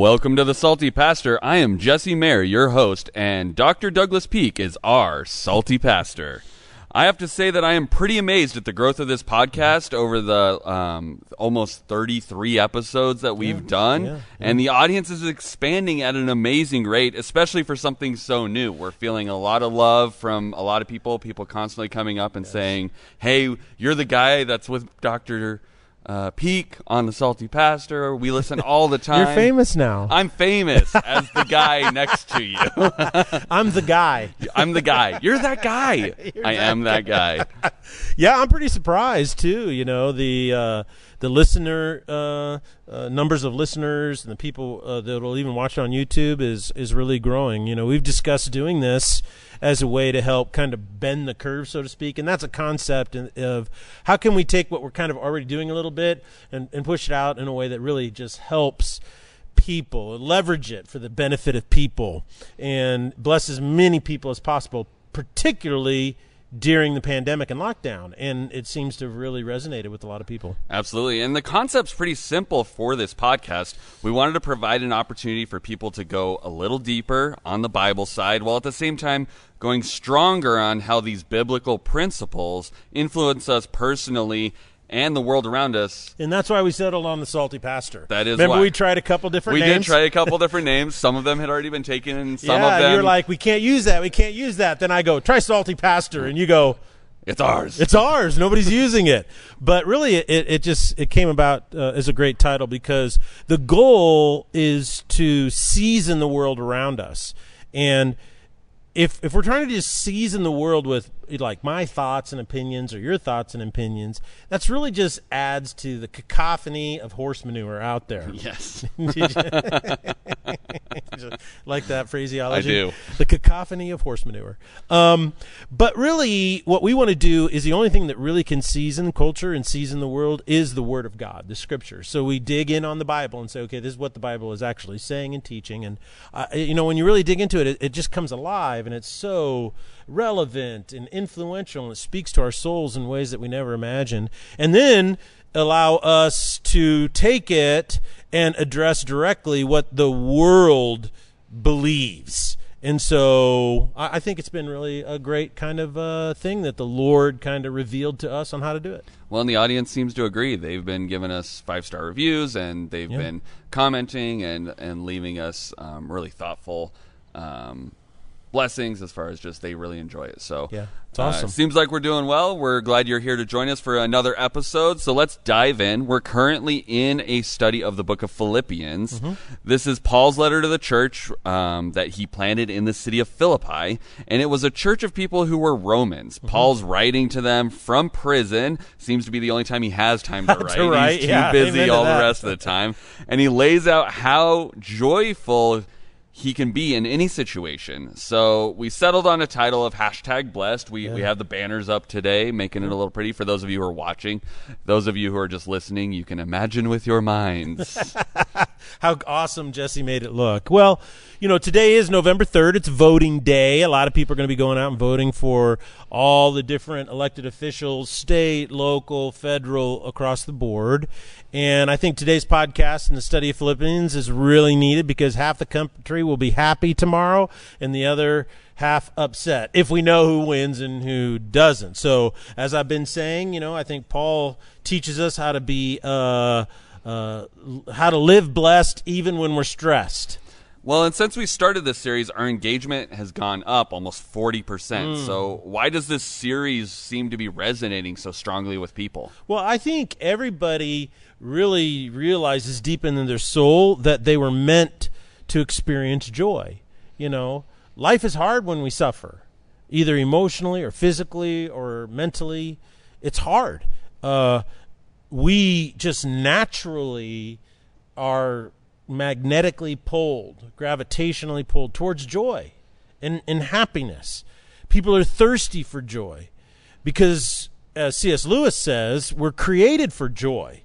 Welcome to the Salty Pastor. I am Jesse Mayer, your host, and Dr. Douglas Peak is our Salty Pastor. I have to say that I am pretty amazed at the growth of this podcast over the um, almost 33 episodes that we've done. yeah, And the audience is expanding at an amazing rate, especially for something so new. We're feeling a lot of love from a lot of people, people constantly coming up and saying, Hey, you're the guy that's with Dr. Uh, Peak on the Salty Pastor. We listen all the time. You're famous now. I'm famous as the guy next to you. I'm the guy. I'm the guy. You're that guy. I am that guy. Yeah, I'm pretty surprised too. You know the uh, the listener uh, uh, numbers of listeners and the people uh, that will even watch on YouTube is is really growing. You know, we've discussed doing this as a way to help kind of bend the curve, so to speak, and that's a concept of how can we take what we're kind of already doing a little bit and, and push it out in a way that really just helps people leverage it for the benefit of people and bless as many people as possible, particularly during the pandemic and lockdown. And it seems to have really resonated with a lot of people. Absolutely. And the concept's pretty simple for this podcast. We wanted to provide an opportunity for people to go a little deeper on the Bible side while at the same time going stronger on how these biblical principles influence us personally and the world around us. And that's why we settled on the Salty Pastor. That is Remember why. we tried a couple different We names? did try a couple different names. Some of them had already been taken, and some yeah, of them you're like, we can't use that. We can't use that. Then I go, try Salty Pastor. And you go, it's ours. It's ours. Nobody's using it. But really, it, it just it came about uh, as a great title because the goal is to season the world around us, and if if we're trying to just season the world with like my thoughts and opinions or your thoughts and opinions, that's really just adds to the cacophony of horse manure out there. yes. like that phraseology. I do. The cacophony of horse manure. Um, but really, what we want to do is the only thing that really can season culture and season the world is the Word of God, the Scripture. So we dig in on the Bible and say, okay, this is what the Bible is actually saying and teaching. And uh, you know, when you really dig into it, it, it just comes alive, and it's so relevant and influential, and it speaks to our souls in ways that we never imagined. And then allow us to take it and address directly what the world believes. And so I, think it's been really a great kind of uh, thing that the Lord kind of revealed to us on how to do it. Well, and the audience seems to agree. They've been giving us five star reviews, and they've Yeah. been commenting and and leaving us um, really thoughtful um, blessings as far as just they really enjoy it. So Yeah, it's uh, awesome. seems like we're doing well. We're glad you're here to join us for another episode. So let's dive in. We're currently in a study of the book of Philippians. Mm-hmm. This is Paul's letter to the church um, that he planted in the city of Philippi, and it was a church of people who were Romans. Mm-hmm. Paul's writing to them from prison. Seems to be the only time he has time to write. to write, He's too yeah, busy all the rest of the time, and he lays out how joyful he can be in any situation. So we settled on a title of hashtag blessed. We we have the banners up today, making it a little pretty for those of you who are watching. Those of you who are just listening, you can imagine with your minds. How awesome Jesse made it look. Well, you know, today is November 3rd. It's voting day. A lot of people are going to be going out and voting for all the different elected officials, state, local, federal, across the board. And I think today's podcast and the study of Philippians is really needed because half the country will be happy tomorrow and the other half upset if we know who wins and who doesn't. So, as I've been saying, you know, I think Paul teaches us how to be uh, uh, how to live blessed even when we're stressed. well, and since we started this series, our engagement has gone up almost forty percent. So why does this series seem to be resonating so strongly with people? Well, I think everybody really realizes deep in their soul that they were meant to experience joy. You know, life is hard when we suffer, either emotionally or physically or mentally. It's hard. Uh, we just naturally are magnetically pulled, gravitationally pulled towards joy and, and happiness. People are thirsty for joy because, as C.S. Lewis says, we're created for joy.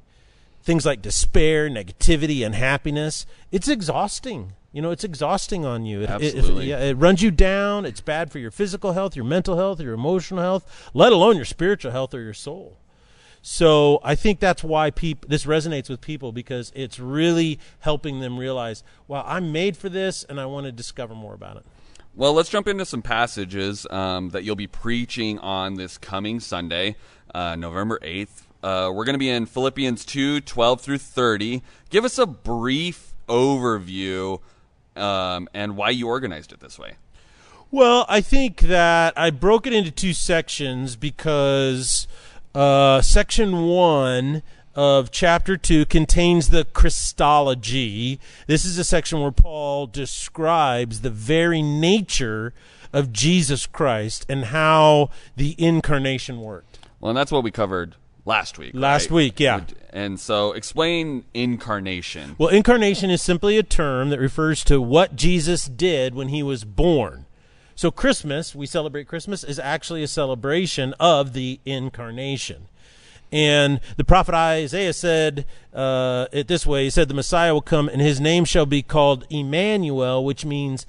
Things like despair, negativity, unhappiness, it's exhausting. You know, it's exhausting on you. It, it- it- Absolutely. yeah, it runs you down. It's bad for your physical health, your mental health, your emotional health, let alone your spiritual health or your soul. So I think that's why peop- this resonates with people because it's really helping them realize, well, I'm made for this and I want to discover more about it. Well, let's jump into some passages um, that you'll be preaching on this coming Sunday, uh, November 8th. Uh, we're going to be in Philippians 2 12 through 30. Give us a brief overview um, and why you organized it this way. Well, I think that I broke it into two sections because uh, section one of chapter 2 contains the Christology. This is a section where Paul describes the very nature of Jesus Christ and how the incarnation worked. Well, and that's what we covered last week. Last right? week, yeah. And so explain incarnation. Well, incarnation is simply a term that refers to what Jesus did when he was born. So, Christmas, we celebrate Christmas, is actually a celebration of the incarnation. And the prophet Isaiah said uh, it this way He said, The Messiah will come, and his name shall be called Emmanuel, which means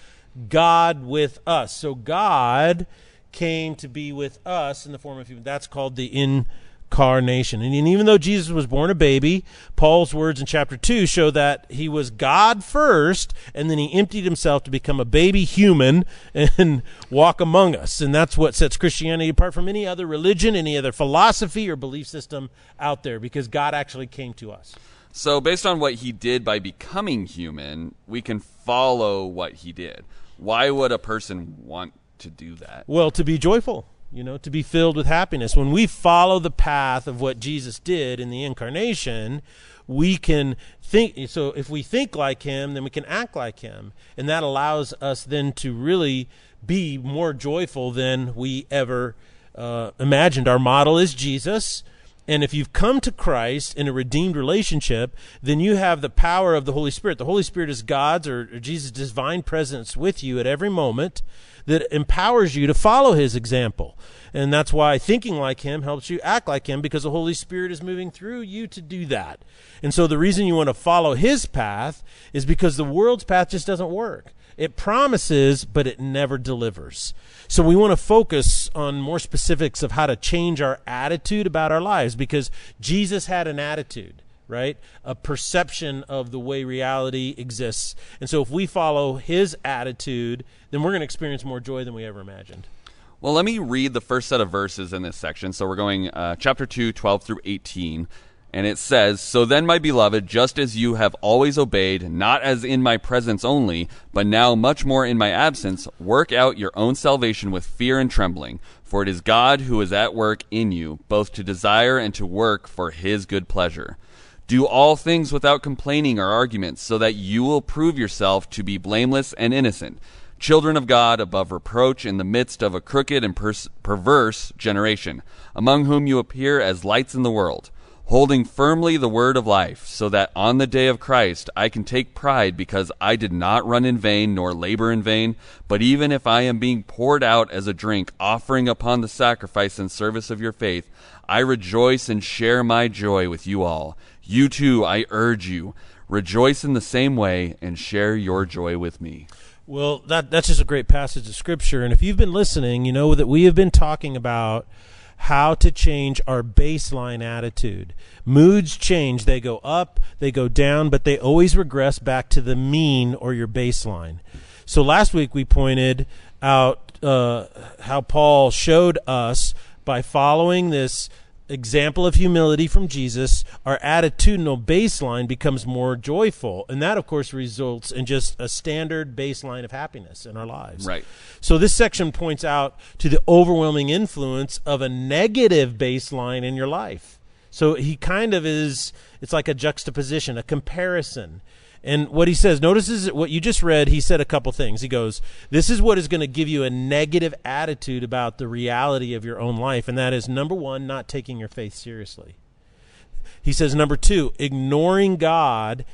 God with us. So, God came to be with us in the form of human. That's called the incarnation incarnation. And even though Jesus was born a baby, Paul's words in chapter 2 show that he was God first, and then he emptied himself to become a baby human and walk among us. And that's what sets Christianity apart from any other religion, any other philosophy or belief system out there, because God actually came to us. So, based on what he did by becoming human, we can follow what he did. Why would a person want to do that? Well, to be joyful you know, to be filled with happiness. When we follow the path of what Jesus did in the incarnation, we can think. So if we think like him, then we can act like him. And that allows us then to really be more joyful than we ever uh, imagined. Our model is Jesus. And if you've come to Christ in a redeemed relationship, then you have the power of the Holy Spirit. The Holy Spirit is God's or, Jesus' divine presence with you at every moment that empowers you to follow his example. And that's why thinking like him helps you act like him because the Holy Spirit is moving through you to do that. And so the reason you want to follow his path is because the world's path just doesn't work. It promises, but it never delivers. So we want to focus on more specifics of how to change our attitude about our lives because Jesus had an attitude right? A perception of the way reality exists. And so if we follow his attitude, then we're going to experience more joy than we ever imagined. Well, let me read the first set of verses in this section. So we're going uh, chapter 2, 12 through 18. And it says, So then, my beloved, just as you have always obeyed, not as in my presence only, but now much more in my absence, work out your own salvation with fear and trembling. For it is God who is at work in you, both to desire and to work for his good pleasure. Do all things without complaining or arguments, so that you will prove yourself to be blameless and innocent, children of God above reproach in the midst of a crooked and pers- perverse generation, among whom you appear as lights in the world, holding firmly the word of life, so that on the day of Christ I can take pride because I did not run in vain nor labor in vain, but even if I am being poured out as a drink, offering upon the sacrifice and service of your faith, I rejoice and share my joy with you all. You too, I urge you, rejoice in the same way and share your joy with me. Well, that that's just a great passage of scripture. And if you've been listening, you know that we have been talking about how to change our baseline attitude. Moods change, they go up, they go down, but they always regress back to the mean or your baseline. So last week we pointed out uh, how Paul showed us by following this example of humility from Jesus, our attitudinal baseline becomes more joyful. And that, of course, results in just a standard baseline of happiness in our lives. Right. So this section points out to the overwhelming influence of a negative baseline in your life. So he kind of is, it's like a juxtaposition, a comparison. And what he says, notice what you just read, he said a couple things. He goes, This is what is going to give you a negative attitude about the reality of your own life. And that is number one, not taking your faith seriously. He says, number two, ignoring God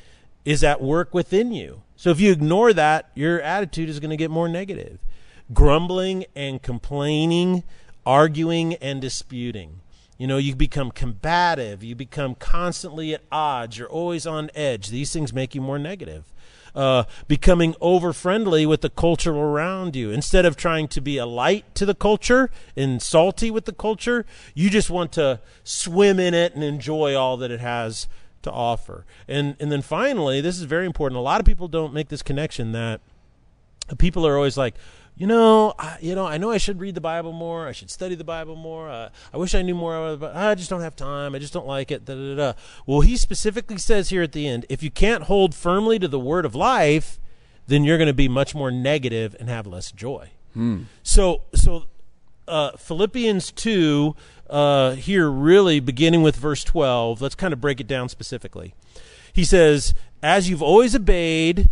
is at work within you. So if you ignore that, your attitude is going to get more negative. Grumbling and complaining, arguing and disputing. You know, you become combative. You become constantly at odds. You're always on edge. These things make you more negative. uh, becoming over friendly with the culture around you. Instead of trying to be a light to the culture and salty with the culture, you just want to swim in it and enjoy all that it has to offer. And and then finally, this is very important. A lot of people don't make this connection that people are always like, you know, I, you know, I know I should read the Bible more. I should study the Bible more. Uh, I wish I knew more, but I just don't have time. I just don't like it. Da, da, da. Well, he specifically says here at the end, if you can't hold firmly to the word of life, then you're going to be much more negative and have less joy. Hmm. So, so uh, Philippians two uh, here, really beginning with verse twelve. Let's kind of break it down specifically. He says, "As you've always obeyed."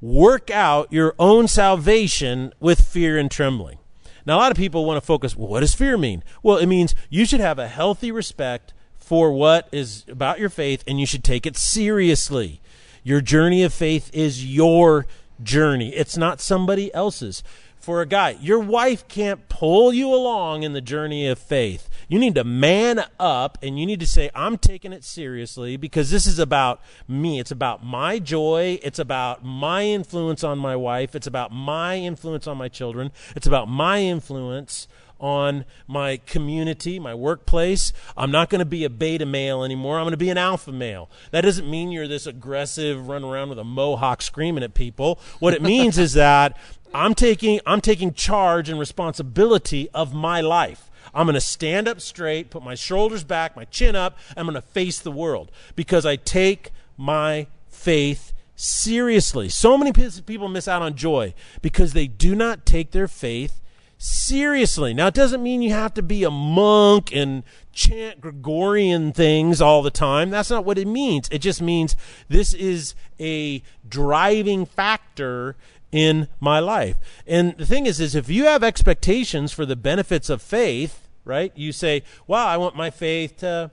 Work out your own salvation with fear and trembling. Now, a lot of people want to focus, well, what does fear mean? Well, it means you should have a healthy respect for what is about your faith and you should take it seriously. Your journey of faith is your journey, it's not somebody else's for a guy. Your wife can't pull you along in the journey of faith. You need to man up and you need to say, I'm taking it seriously because this is about me. It's about my joy. It's about my influence on my wife. It's about my influence on my children. It's about my influence on my community, my workplace. I'm not going to be a beta male anymore. I'm going to be an alpha male. That doesn't mean you're this aggressive, run around with a mohawk screaming at people. What it means is that I'm taking I'm taking charge and responsibility of my life. I'm going to stand up straight, put my shoulders back, my chin up. I'm going to face the world because I take my faith seriously. So many people miss out on joy because they do not take their faith seriously. Now, it doesn't mean you have to be a monk and chant Gregorian things all the time. That's not what it means. It just means this is a driving factor in my life. And the thing is, is if you have expectations for the benefits of faith, right? You say, "Wow, I want my faith to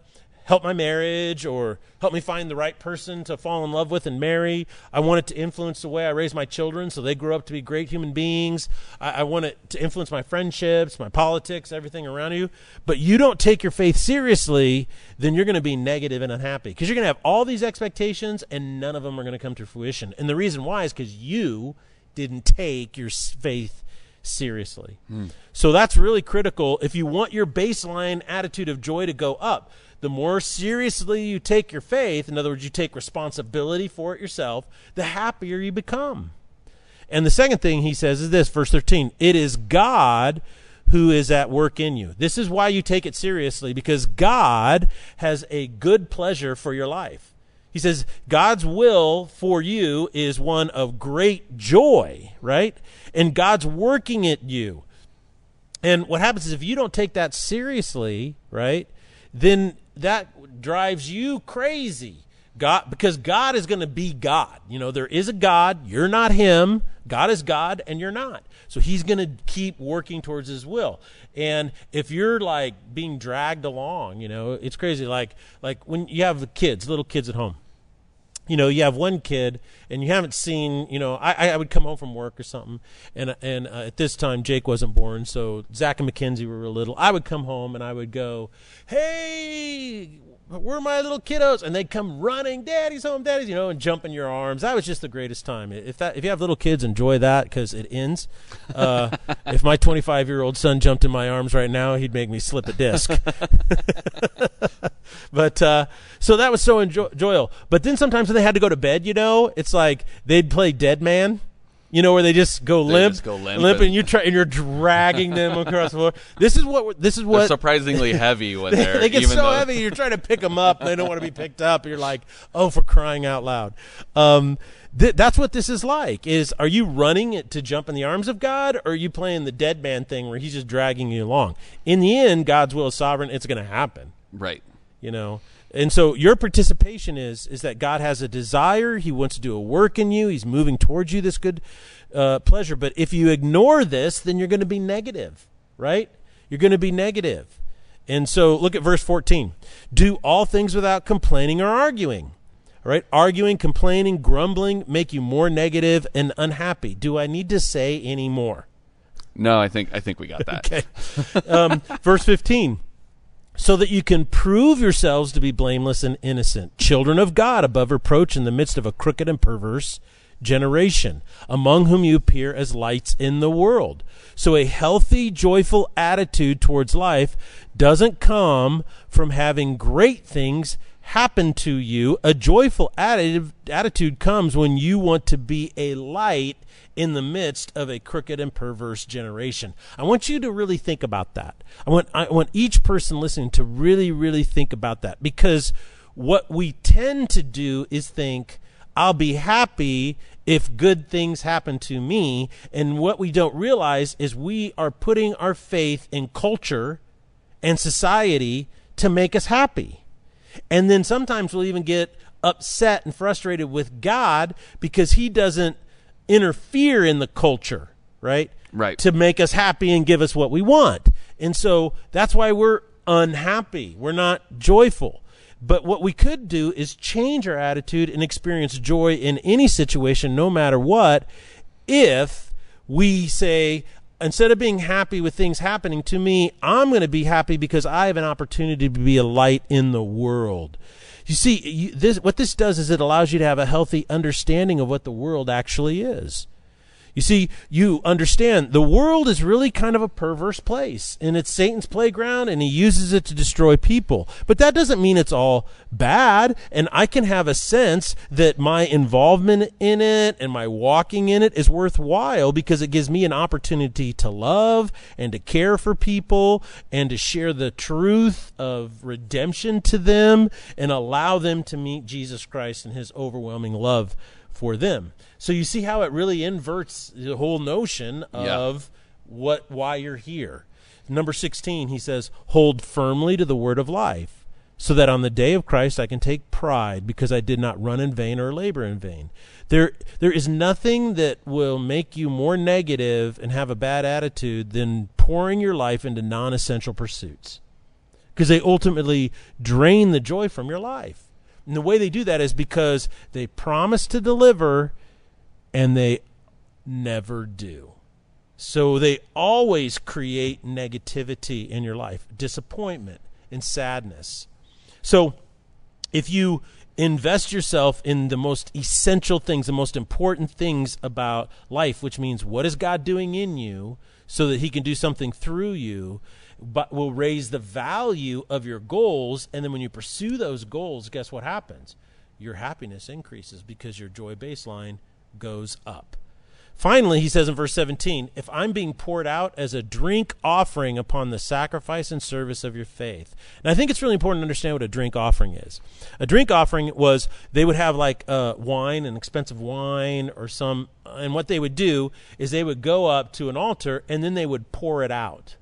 help my marriage or help me find the right person to fall in love with and marry. I want it to influence the way I raise my children so they grow up to be great human beings. I, I, want it to influence my friendships, my politics, everything around you. But you don't take your faith seriously, then you're going to be negative and unhappy because you're going to have all these expectations and none of them are going to come to fruition. And the reason why is because you didn't take your faith seriously. Hmm. So that's really critical if you want your baseline attitude of joy to go up. The more seriously you take your faith, in other words, you take responsibility for it yourself, the happier you become. And the second thing he says is this, verse 13 it is God who is at work in you. This is why you take it seriously, because God has a good pleasure for your life. He says God's will for you is one of great joy, right? And God's working at you. And what happens is if you don't take that seriously, right, then that drives you crazy. God because God is going to be God. You know, there is a God, you're not him. God is God and you're not. So he's going to keep working towards his will. And if you're like being dragged along, you know, it's crazy like like when you have the kids, little kids at home you know, you have one kid and you haven't seen, you know, I, I would come home from work or something, and and uh, at this time Jake wasn't born, so Zach and Mackenzie were little. I would come home and I would go, "Hey, where are my little kiddos?" And they'd come running, "Daddy's home, Daddy's," you know, and jump in your arms. That was just the greatest time. If that, if you have little kids, enjoy that because it ends. Uh, if my 25 year old son jumped in my arms right now, he'd make me slip a disc. but uh, so that was so enjoyable. But then sometimes when they had to go to bed, you know, it's like they'd play Dead Man. You know where they just go they limp, just go limp, limp, and you try and you're dragging them across the floor. This is what this is what they're surprisingly heavy when they, they're they get so though, heavy. You're trying to pick them up, and they don't want to be picked up. You're like, oh, for crying out loud. Um, th- that's what this is like. Is are you running it to jump in the arms of God, or are you playing the dead man thing where He's just dragging you along? In the end, God's will is sovereign. It's going to happen. Right. You know. And so your participation is is that God has a desire. He wants to do a work in you. He's moving towards you this good uh, pleasure. But if you ignore this, then you're going to be negative, right? You're going to be negative. And so look at verse 14. Do all things without complaining or arguing. All right? Arguing, complaining, grumbling make you more negative and unhappy. Do I need to say any more? No, I think I think we got that. okay. Um, verse 15 so that you can prove yourselves to be blameless and innocent, children of God above reproach in the midst of a crooked and perverse generation, among whom you appear as lights in the world. So a healthy, joyful attitude towards life doesn't come from having great things happen to you. A joyful attitude, comes when you want to be a light in the midst of a crooked and perverse generation. I want you to really think about that. I want I want each person listening to really really think about that because what we tend to do is think I'll be happy if good things happen to me and what we don't realize is we are putting our faith in culture and society to make us happy. And then sometimes we'll even get upset and frustrated with God because he doesn't interfere in the culture, right? Right. To make us happy and give us what we want. And so that's why we're unhappy. We're not joyful. But what we could do is change our attitude and experience joy in any situation, no matter what, if we say, instead of being happy with things happening to me, I'm going to be happy because I have an opportunity to be a light in the world. You see, you, this what this does is it allows you to have a healthy understanding of what the world actually is. You see, you understand the world is really kind of a perverse place and it's Satan's playground and he uses it to destroy people. But that doesn't mean it's all bad. And I can have a sense that my involvement in it and my walking in it is worthwhile because it gives me an opportunity to love and to care for people and to share the truth of redemption to them and allow them to meet Jesus Christ and his overwhelming love for them. So you see how it really inverts the whole notion of yeah. what why you're here. Number 16, he says, "Hold firmly to the word of life, so that on the day of Christ I can take pride because I did not run in vain or labor in vain." There there is nothing that will make you more negative and have a bad attitude than pouring your life into non-essential pursuits. Because they ultimately drain the joy from your life. And the way they do that is because they promise to deliver and they never do. So they always create negativity in your life, disappointment and sadness. So if you invest yourself in the most essential things, the most important things about life, which means what is God doing in you so that he can do something through you, but will raise the value of your goals. And then when you pursue those goals, guess what happens? Your happiness increases because your joy baseline goes up. Finally, he says in verse 17, if I'm being poured out as a drink offering upon the sacrifice and service of your faith. And I think it's really important to understand what a drink offering is. A drink offering was they would have like uh, wine, an expensive wine or some, and what they would do is they would go up to an altar and then they would pour it out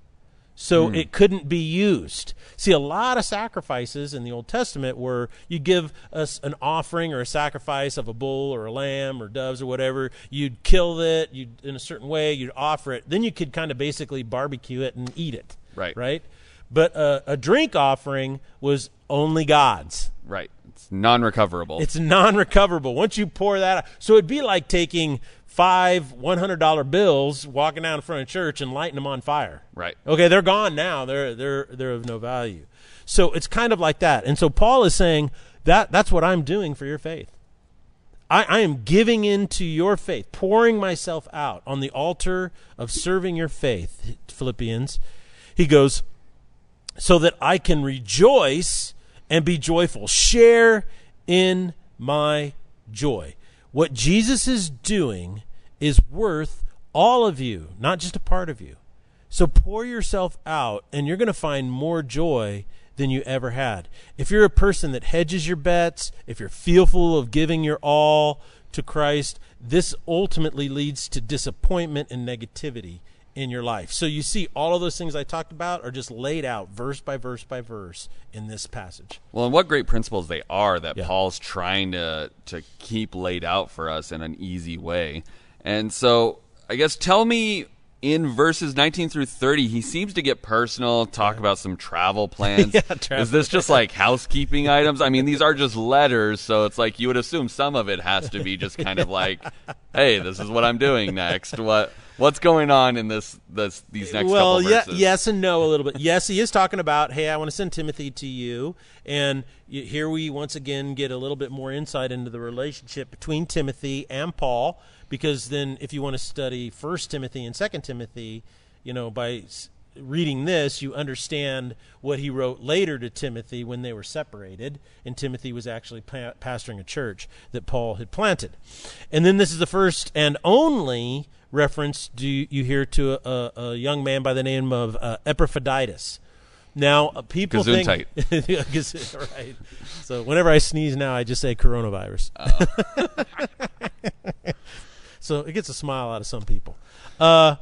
so mm. it couldn't be used. See, a lot of sacrifices in the Old Testament were you give us an offering or a sacrifice of a bull or a lamb or doves or whatever. You'd kill it you in a certain way. You'd offer it. Then you could kind of basically barbecue it and eat it. Right. Right. But uh, a drink offering was only God's. Right. It's non-recoverable. It's non-recoverable. Once you pour that out, so it'd be like taking five $100 bills walking down in front of church and lighting them on fire. Right. Okay, they're gone now. They're they're they're of no value. So it's kind of like that. And so Paul is saying that that's what I'm doing for your faith. I, I am giving into your faith, pouring myself out on the altar of serving your faith, Philippians. He goes, so that I can rejoice and be joyful. Share in my joy. What Jesus is doing is worth all of you, not just a part of you. So pour yourself out, and you're going to find more joy than you ever had. If you're a person that hedges your bets, if you're fearful of giving your all to Christ, this ultimately leads to disappointment and negativity in your life. So you see, all of those things I talked about are just laid out verse by verse by verse in this passage. Well, and what great principles they are that yeah. Paul's trying to to keep laid out for us in an easy way. And so, I guess tell me in verses 19 through 30, he seems to get personal, talk about some travel plans. yeah, travel. Is this just like housekeeping items? I mean, these are just letters, so it's like you would assume some of it has to be just kind of like, hey, this is what I'm doing next. What What's going on in this this these next well, couple yeah, yes and no a little bit. yes, he is talking about, hey, I want to send Timothy to you, and here we once again get a little bit more insight into the relationship between Timothy and Paul, because then if you want to study First Timothy and Second Timothy, you know, by reading this, you understand what he wrote later to Timothy when they were separated, and Timothy was actually pa- pastoring a church that Paul had planted. And then this is the first and only reference do you, hear to a, a, young man by the name of uh, Epaphroditus. Now, uh, people think Gesundheit. right. So whenever I sneeze now, I just say coronavirus. so it gets a smile out of some people. Uh,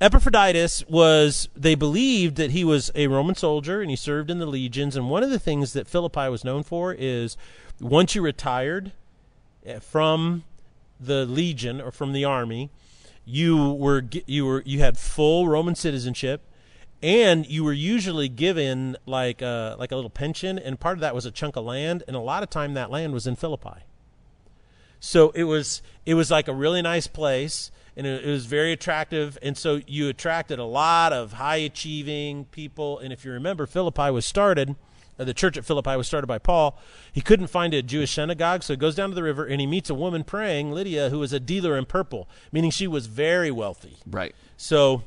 Epaphroditus was, they believed that he was a Roman soldier and he served in the legions. And one of the things that Philippi was known for is once you retired eh, from the legion or from the army, you were you were you had full Roman citizenship, and you were usually given like a, like a little pension, and part of that was a chunk of land, and a lot of time that land was in Philippi. So it was it was like a really nice place, and it, it was very attractive, and so you attracted a lot of high achieving people. And if you remember, Philippi was started. uh, The church at Philippi was started by Paul. He couldn't find a Jewish synagogue, so he goes down to the river and he meets a woman praying, Lydia, who was a dealer in purple, meaning she was very wealthy. Right. So,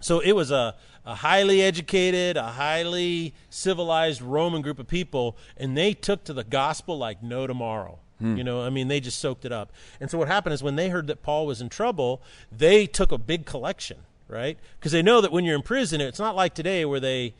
so it was a, a highly educated, a highly civilized Roman group of people, and they took to the gospel like no tomorrow. Hmm. You know, I mean, they just soaked it up. And so what happened is when they heard that Paul was in trouble, they took a big collection, right? Because they know that when you're in prison, it's not like today where they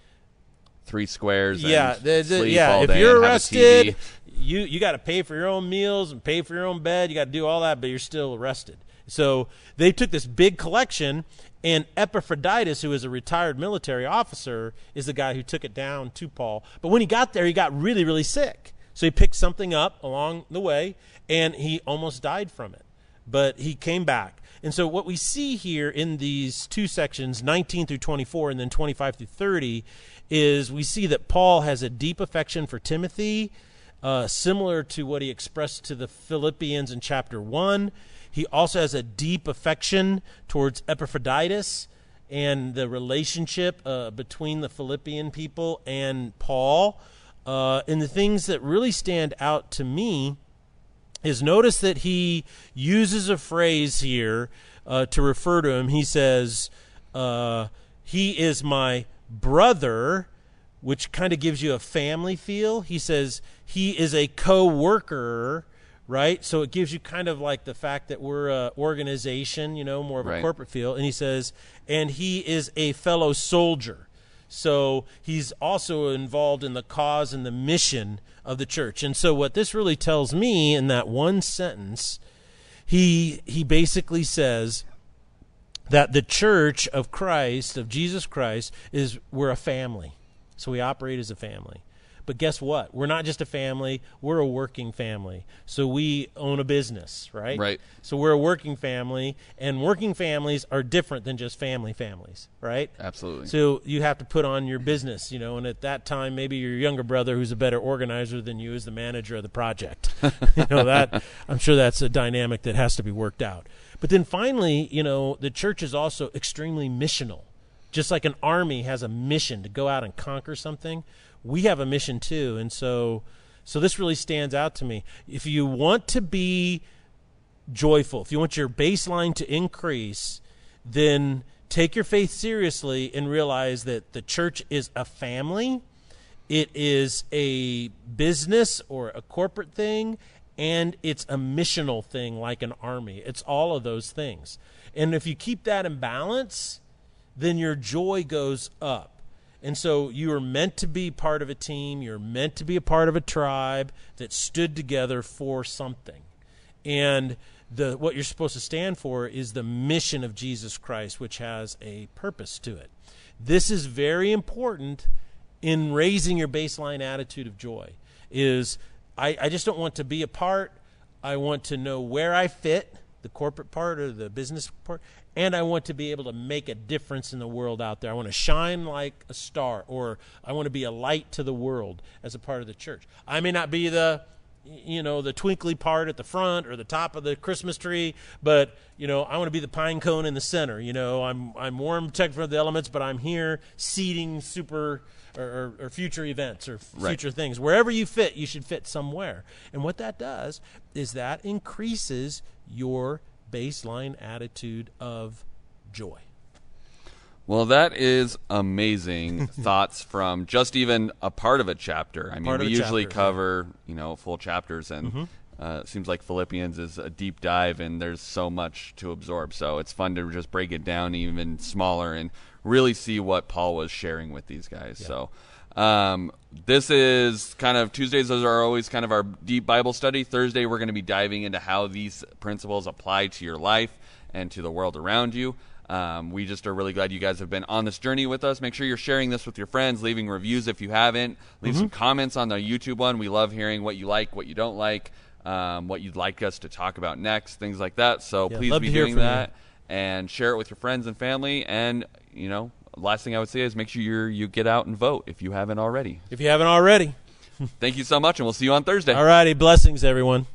Three squares. yeah, And the- the- sleep yeah. all If you're and have a arrested, you you got to pay for your own meals and pay for your own bed. You got to do all that, but you're still arrested. So they took this big collection, and Epaphroditus, who is a retired military officer, is the guy who took it down to Paul. But when he got there, he got really really sick. So he picked something up along the way, and he almost died from it. But he came back. And so what we see here in these two sections, 19 through 24 and then 25 through 30, is we see that Paul has a deep affection for Timothy, uh, similar to what he expressed to the Philippians in chapter 1. He also has a deep affection towards Epaphroditus and the relationship uh, between the Philippian people and Paul. Uh, and the things that really stand out to me is notice that he uses a phrase here uh, to refer to him. He says, uh, He is my brother, which kind of gives you a family feel. He says, He is a co worker, right? So it gives you kind of like the fact that we're a organization, you know, more of a Right. corporate feel. And he says, And he is a fellow soldier. So he's also involved in the cause and the mission of the church. And so what this really tells me in that one sentence, he he basically says that the church of Christ, of Jesus Christ, is we're a family. So we operate as a family. But guess what? We're not just a family, we're a working family. So we own a business, right? Right. So we're a working family, and working families are different than just family families, right? Absolutely. So you have to put on your business, you know, and at that time, maybe your younger brother, who's a better organizer than you, is the manager of the project. you know that I'm sure that's a dynamic that has to be worked out. But then finally, you know, the church is also extremely missional. Just like an army has a mission to go out and conquer something, we have a mission too. And so, so this really stands out to me. If you want to be joyful, if you want your baseline to increase, then take your faith seriously and realize that the church is a family. It is a business or a corporate thing, and it's a missional thing like an army. It's all of those things. And if you keep that in balance, then your joy goes up. And so you are meant to be part of a team, you're meant to be a part of a tribe that stood together for something. And the what you're supposed to stand for is the mission of Jesus Christ, which has a purpose to it. This is very important in raising your baseline attitude of joy. Is I, I just don't want to be a part. I want to know where I fit, the corporate part or the business part, and I want to be able to make a difference in the world out there. I want to shine like a star, or I want to be a light to the world as a part of the church. I may not be the you know the twinkly part at the front or the top of the Christmas tree, but you know I want to be the pine cone in the center. You know I'm I'm warm, protected from the elements, but I'm here seeding super or, or, or future events or Right. future things. Wherever you fit, you should fit somewhere. And what that does is that increases your baseline attitude of joy. Well, that is amazing thoughts from just even a part of a chapter. I mean, Part we usually chapter, yeah. Mm-hmm. cover, you know, full chapters, and uh, it seems like Philippians is a deep dive, and there's so much to absorb. So it's fun to just break it down even smaller and really see what Paul was sharing with these guys. So. Um, this is kind of Tuesdays. Those are always kind of our deep Bible study. Thursday, we're going to be diving into how these principles apply to your life and to the world around you. Um, we just are really glad you guys have been on this journey with us. Make sure you're sharing this with your friends, leaving reviews if you haven't. Leave some comments on the YouTube one. We love hearing what you like, what you don't like, um, what you'd like us to talk about next, things like that. So Yeah, please be doing from you. that and share it with your friends and family. And you know, last thing I would say is make sure you you get out and vote if you haven't already. If you haven't already. Thank you so much, and we'll see you on Thursday. All righty, blessings everyone.